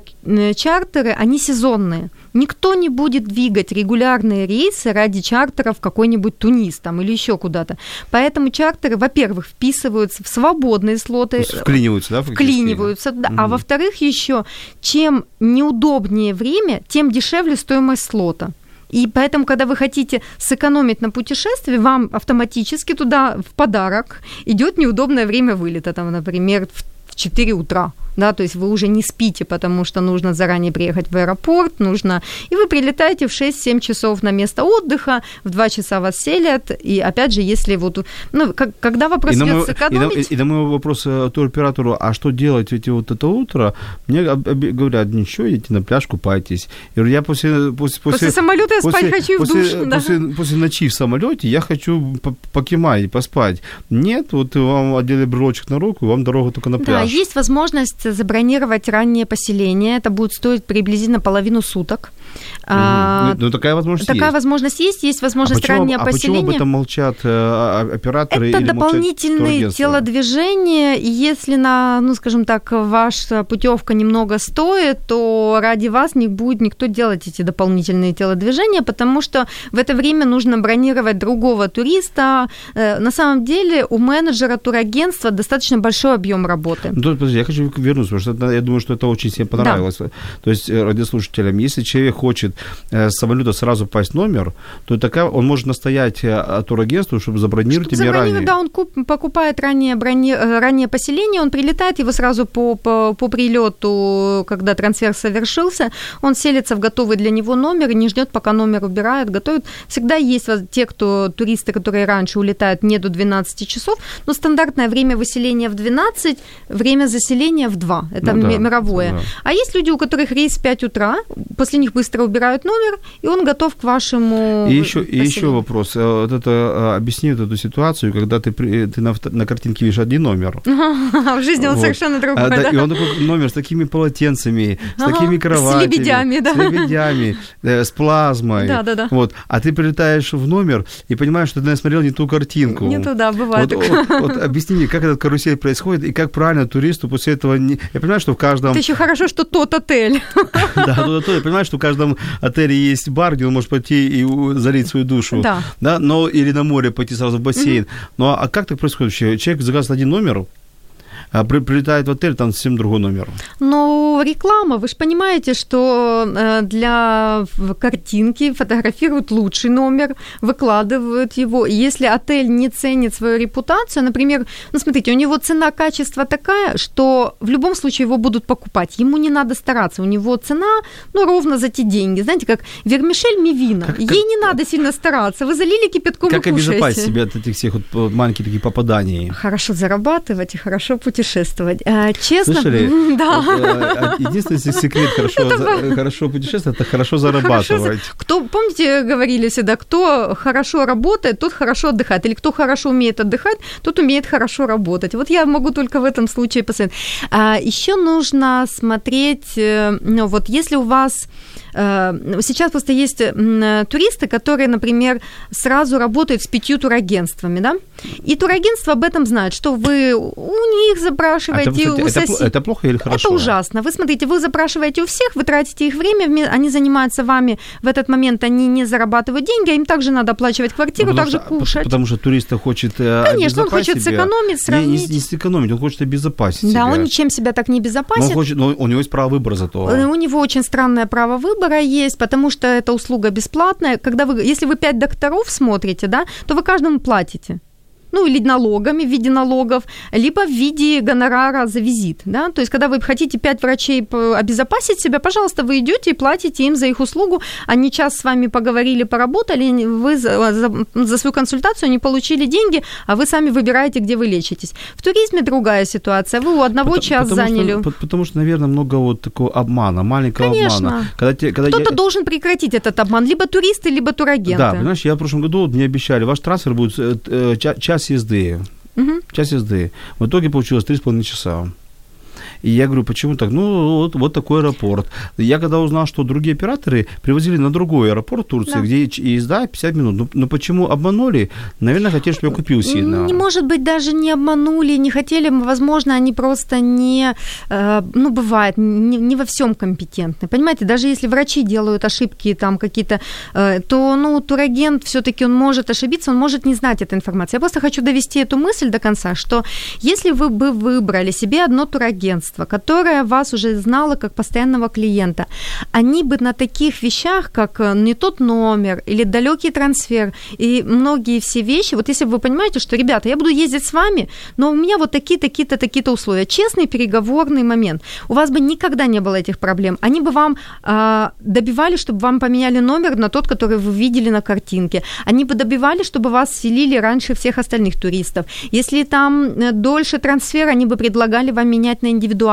чартеры, они сезонные. Никто не будет двигать регулярные рейсы ради чартера в какой-нибудь Тунис там или еще куда-то. Поэтому чартеры, во-первых, вписываются в свободные слоты. Вклиниваются, да? Вклиниваются, да. Угу. А во-вторых, еще, чем неудобнее время, тем дешевле стоимость слота. И поэтому, когда вы хотите сэкономить на путешествии, вам автоматически туда в подарок идет неудобное время вылета, там, например, в 4 утра да, то есть вы уже не спите, потому что нужно заранее приехать в аэропорт, нужно, и вы прилетаете в 6-7 часов на место отдыха, в 2 часа вас селят, и опять же, если вот, ну, как, когда вопрос и идет мой, сэкономить... И, на мой вопрос э, туроператору, а что делать эти вот это утро, мне говорят, ничего, идите на пляж, купайтесь. Я говорю, я после... После, после, самолета я после, спать хочу после, в душ, после, да. после, после ночи в самолете я хочу покемать, поспать. Нет, вот вам одели брелочек на руку, вам дорога только на пляж. Да, есть возможность забронировать раннее поселение. Это будет стоить приблизительно половину суток. А, ну, ну, такая возможность такая есть. возможность есть. Есть возможность а почему, раннее а поселение. почему об этом молчат э, операторы? Это дополнительные телодвижения. И если, на, ну, скажем так, ваша путевка немного стоит, то ради вас не будет никто делать эти дополнительные телодвижения, потому что в это время нужно бронировать другого туриста. Э, на самом деле у менеджера турагентства достаточно большой объем работы. Ну, подожди, я хочу вернуться, потому что я думаю, что это очень всем понравилось. Да. То есть э, радиослушателям, если человек хочет э, с самолета сразу попасть в номер, то такая, он может настоять э, турагентству, чтобы забронировать чтобы тебе ранее. Да, он куп, покупает раннее, брони, э, раннее поселение, он прилетает, его сразу по, по, по прилету, когда трансфер совершился, он селится в готовый для него номер и не ждет, пока номер убирает, готовит. Всегда есть те, кто, туристы, которые раньше улетают не до 12 часов, но стандартное время выселения в 12, время заселения в 2. Это ну, да, мировое. Да. А есть люди, у которых рейс в 5 утра, после них быстро убирают номер, и он готов к вашему И еще, и еще вопрос. Э, вот это, э, объясни вот эту ситуацию, когда ты, ты на, на картинке видишь один номер. А в жизни он вот. совершенно другой, а, да? И он такой номер с такими полотенцами, с такими кроватями. С лебедями, да. С лебедями, э, с плазмой. Да, да, да. Вот. А ты прилетаешь в номер и понимаешь, что ты насмотрел не ту картинку. Не туда, бывает. Вот, вот, вот объясни мне, как этот карусель происходит, и как правильно туристу после этого... Не... Я понимаю, что в каждом... Это еще хорошо, что тот отель. Да, тот отель. Я понимаю, что в каждом отеле есть бар, где он может пойти и залить свою душу. Да. да? Но, или на море пойти сразу в бассейн. Угу. Ну, а как так происходит вообще? Человек заказывает один номер, а прилетает в отель, там совсем другой номер. Ну, реклама, вы же понимаете, что э, для картинки фотографируют лучший номер, выкладывают его. Если отель не ценит свою репутацию, например, ну, смотрите, у него цена-качество такая, что в любом случае его будут покупать. Ему не надо стараться, у него цена, ну, ровно за те деньги. Знаете, как вермишель мивина. Как, Ей как, не надо сильно стараться. Вы залили кипятком Как обезопасить себя от этих всех вот маленьких таких попаданий? Хорошо зарабатывать и хорошо путешествовать путешествовать. А, честно, Слышали? да. Вот, э, единственный секрет хорошо, за- хорошо путешествовать, это хорошо зарабатывать. Кто, помните, говорили всегда, кто хорошо работает, тот хорошо отдыхает. Или кто хорошо умеет отдыхать, тот умеет хорошо работать. Вот я могу только в этом случае посоветовать. А, еще нужно смотреть, э, ну вот если у вас сейчас просто есть м, туристы, которые, например, сразу работают с пятью турагентствами, да, и турагентство об этом знает, что вы у них А запрашиваете, Это, кстати, у это, сосед- пл- это плохо или хорошо? это ужасно. Вы смотрите, вы запрашиваете у всех, вы тратите их время, они занимаются вами в этот момент, они не зарабатывают деньги, а им также надо оплачивать квартиру, потому также что- кушать. Потому что турист хочет э, Конечно, он хочет себя. сэкономить, Не- Не, сравнить. не сэкономить, он хочет обезопасить Да, себя. он ничем себя так не Но, безопасен. он хочет, но у него есть право выбора зато. Э, У него очень странное право выбора есть, потому что эта услуга бесплатная. Когда вы, если вы пять докторов смотрите, да, то вы каждому платите. Ну, или налогами в виде налогов, либо в виде гонорара за визит, да, то есть, когда вы хотите пять врачей п- обезопасить себя, пожалуйста, вы идете и платите им за их услугу, они час с вами поговорили, поработали, вы за, за, за свою консультацию не получили деньги, а вы сами выбираете, где вы лечитесь. В туризме другая ситуация, вы у одного Потому- час потому заняли. Что, по- потому что, наверное, много вот такого обмана, маленького Конечно. обмана. Когда те, когда Кто-то я- должен прекратить этот обман, либо туристы, либо турагенты. Да, понимаешь, я в прошлом году вот мне обещали, ваш трансфер будет э, э, ча- час езды. Мгм. Час езды. В итоге получилось 3,5 часа. И я говорю, почему так? Ну, вот, вот такой аэропорт. Я когда узнал, что другие операторы привозили на другой аэропорт Турции, Да. где езда 50 минут. Ну, ну почему обманули? Наверное, хотели, чтобы я купил сильно. Не может быть, даже не обманули, не хотели, возможно, они просто не, э, ну, бывает, не, не во всем компетентны. Понимаете, даже если врачи делают ошибки там какие-то, э, то, ну, турагент все-таки он может ошибиться, он может не знать этой информации. Я просто хочу довести эту мысль до конца, что если вы бы выбрали себе одно турагентство, которое вас уже знало как постоянного клиента, они бы на таких вещах, как э, не тот номер или далекий трансфер и многие все вещи, вот если вы понимаете, что, ребята, я буду ездить с вами, но у меня вот такие, такие-то, такие-то условия. Честный переговорный момент. У вас бы никогда не было этих проблем. Они бы вам а, добивали, чтобы вам поменяли номер на тот, который вы видели на картинке. Они бы добивали, чтобы вас селили раньше всех остальных туристов. Если там э, дольше трансфер, они бы предлагали вам менять на индивидуальный.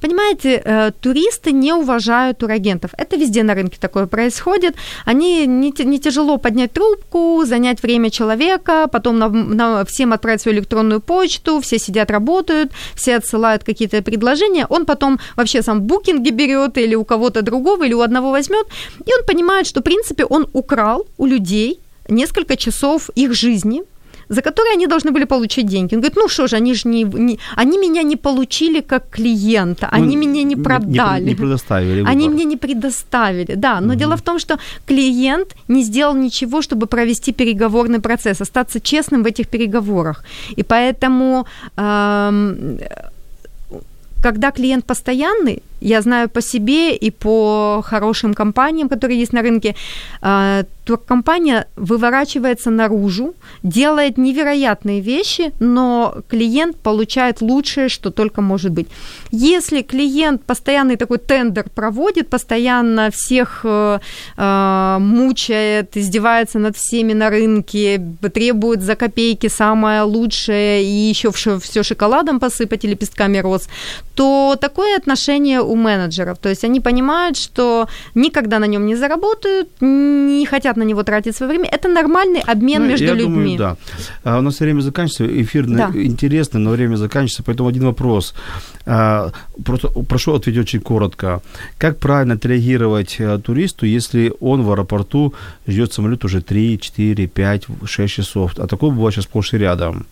Понимаете, э, туристы не уважают турагентов. Это везде на рынке такое происходит. Они не, не тяжело поднять трубку, занять время человека, потом на, на- всем отправить свою электронную почту, все сидят, работают, все отсылают какие-то предложения. Он потом вообще сам букинги берет или у кого-то другого, или у одного возьмет. И он понимает, что, в принципе, он украл у людей несколько часов их жизни, за которые они должны были получить деньги. Он говорит, ну что же, они же не, не- они меня не получили как клиента, Ну, они меня не Не, продали. не предоставили Они выбор. мне не предоставили, да. Но дело в том, что клиент не сделал ничего, чтобы провести переговорный процесс, остаться честным в этих переговорах. И поэтому, эм, когда клиент постоянный, я знаю по себе и по хорошим компаниям, которые есть на рынке, э, туркомпания выворачивается наружу, делает невероятные вещи, но клиент получает лучшее, что только может быть. Если клиент постоянный такой тендер проводит, постоянно всех э, э, мучает, издевается над всеми на рынке, требует за копейки самое лучшее и еще все шоколадом посыпать и лепестками роз, то такое отношение у менеджеров. То есть они понимают, что никогда на нем не заработают, не хотят на него тратить свое время. Это нормальный обмен Ну, между я людьми. Думаю, да. А у нас время заканчивается, эфир Да. интересный, но время заканчивается, поэтому один вопрос. А, просто прошу ответить очень коротко. Как правильно отреагировать а, туристу, если он в аэропорту ждет самолет уже 3, 4, 5, 6 часов? А такое бывает сейчас сплошь и рядом.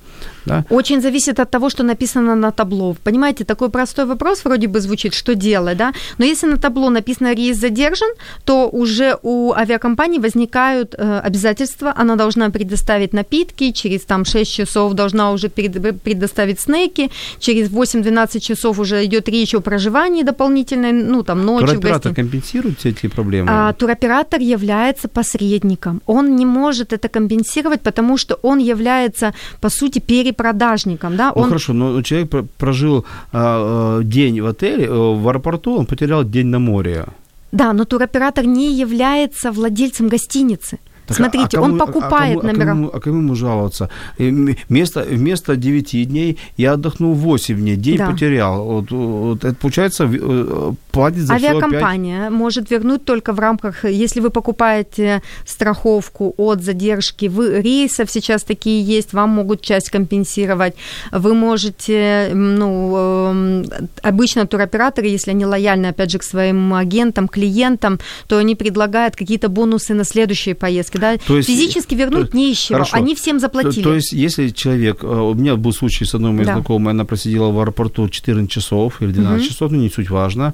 Да? Очень зависит от того, что написано на табло. Понимаете, такой простой вопрос вроде бы звучит, что делать, да? Но если на табло написано рейс задержан, то уже у авиакомпании возникают э, обязательства. Она должна предоставить напитки, через там 6 часов должна уже перед- предоставить снеки, через 8-12 часов уже идет речь о проживании дополнительной, ну там ночью Туроператор компенсирует все эти проблемы? А, туроператор является посредником. Он не может это компенсировать, потому что он является, по сути, перепродажником. Да? Ну Он хорошо, но человек про- прожил а, а, день в отеле, э, в аэропорту, он потерял день на море. Да, но туроператор не является владельцем гостиницы. Так, Смотрите, а кому- он покупает а кому, номера. А кому, а кому ему жаловаться? Вместо, вместо 9 дней я отдохнул 8 дней, день Да. потерял. Вот, вот это получается э, платит за. Авиакомпания может вернуть только в рамках, если вы покупаете страховку от задержки вы, рейсов, сейчас такие есть, вам могут часть компенсировать. Вы можете, ну, эм, обычно туроператоры, если они лояльны, опять же, к своим агентам, клиентам, то они предлагают какие-то бонусы на следующие поездки. Да? То есть, Физически вернуть то- чего, хорошо. они всем заплатили. То, то есть, если человек, э, у меня был случай с одной моей Да. знакомой, она просидела в аэропорту 14 часов или 12 Мгм. часов, ну не суть важно,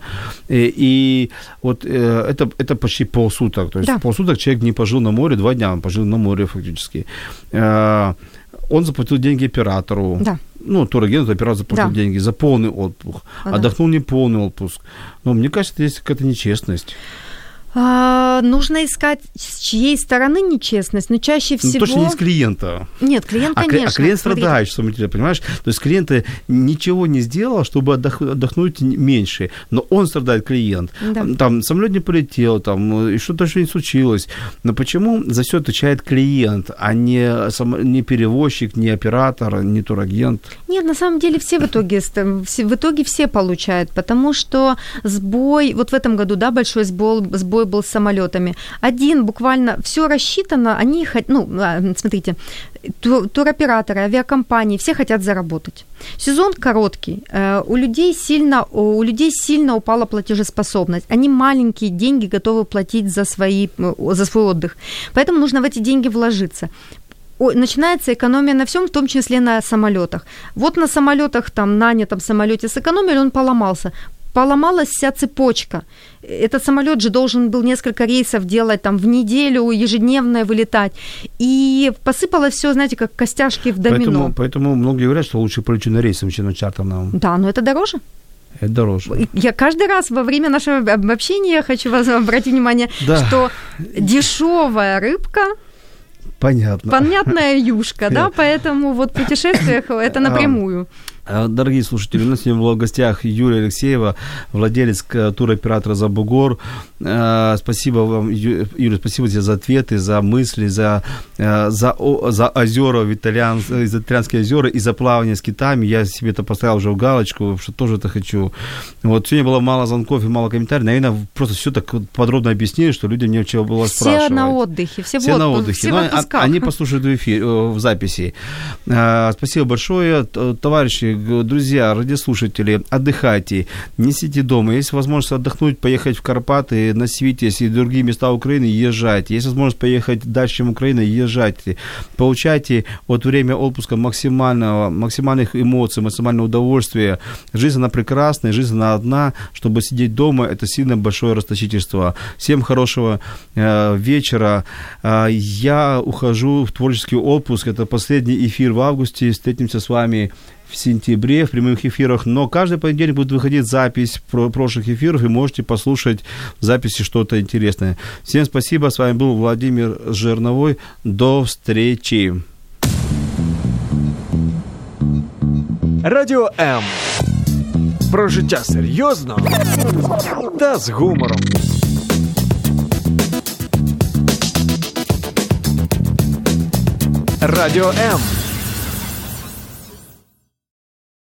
и, и вот э, это, это почти полсуток, то есть Да. полсуток человек не пожил на море, два дня он пожил на море фактически. Э, Он заплатил деньги оператору, Да. ну, турагенту оператор заплатил Да. деньги за полный отпуск, А, да. отдохнул не полный отпуск. Но мне кажется, это есть какая-то нечестность. А, нужно искать, с чьей стороны нечестность, но чаще Ну, всего... точно не с клиента. Нет, клиент, А, конечно. а клиент страдает, что мы понимаешь? То есть клиент э, ничего не сделал, чтобы отдох- отдохнуть меньше, но он страдает, клиент. Да. Там самолет не полетел, там э, и что-то что не случилось. Но почему за все отвечает клиент, а не, сам- не перевозчик, не оператор, не турагент? Нет, на самом деле все в итоге, в итоге все получают, потому что сбой, вот в этом году, да, большой сбой, сбой был с самолетами. Один буквально все рассчитано, они, ну, а, смотрите, ту- туроператоры, авиакомпании, все хотят заработать. Сезон короткий, э, у людей сильно, у людей сильно упала платежеспособность. Они маленькие деньги готовы платить за, свои, э, за свой отдых. Поэтому нужно в эти деньги вложиться. Начинается экономия на всем, в том числе на самолетах. Вот на самолетах, там, нанятом самолете сэкономили, он поломался. Поломалась вся цепочка. Этот самолет же должен был несколько рейсов делать там в неделю, ежедневно вылетать. И посыпалось все, знаете, как костяшки в домино. Поэтому, поэтому многие говорят, что лучше полечу на рейсом, чем на чартерном. Да, но это дороже. Это дороже. Я каждый раз во время нашего об- общения хочу вас обратить внимание, Да. что дешевая рыбка, Понятно. понятная юшка, да, поэтому вот в путешествиях это напрямую. А, Дорогие слушатели, у нас сегодня в гостях Юлия Алексеева, владелец к- туроператора «Забугор». А, Спасибо вам, Юля, спасибо тебе за ответы, за мысли, за, а, за, за озера, в итальян, за итальянские озера и за плавание с китами. Я себе это поставил уже в галочку, что тоже это хочу. Вот сегодня было мало звонков и мало комментариев. Наверное, просто все так подробно объяснили, что людям не чего было Все спрашивать. на отдыхе, все, Все в на отдыхе. все в Ну, а- отпусках. они послушают в эфире, э, в записи. Спасибо большое. Товарищи, друзья, радиослушатели, отдыхайте, не сидите дома. Есть возможность отдохнуть, поехать в Карпаты, на Свитесь и другие места Украины, езжайте. Есть возможность поехать дальше, чем Украина, езжайте. Получайте от время отпуска максимального, максимальных эмоций, максимального удовольствия. Жизнь, она прекрасная, жизнь, она одна. Чтобы сидеть дома, это сильно большое расточительство. Всем хорошего э, вечера. Э, я ухожу в творческий отпуск. Это последний эфир в августе. Встретимся с вами в сентябре в прямых эфирах, но каждый понедельник будет выходить запись про прошлых эфиров, и можете послушать в записи что-то интересное. Всем спасибо, с вами был Владимир Жирновой. До встречи. Радіо М. Про життя серйозно та з гумором. Радіо М.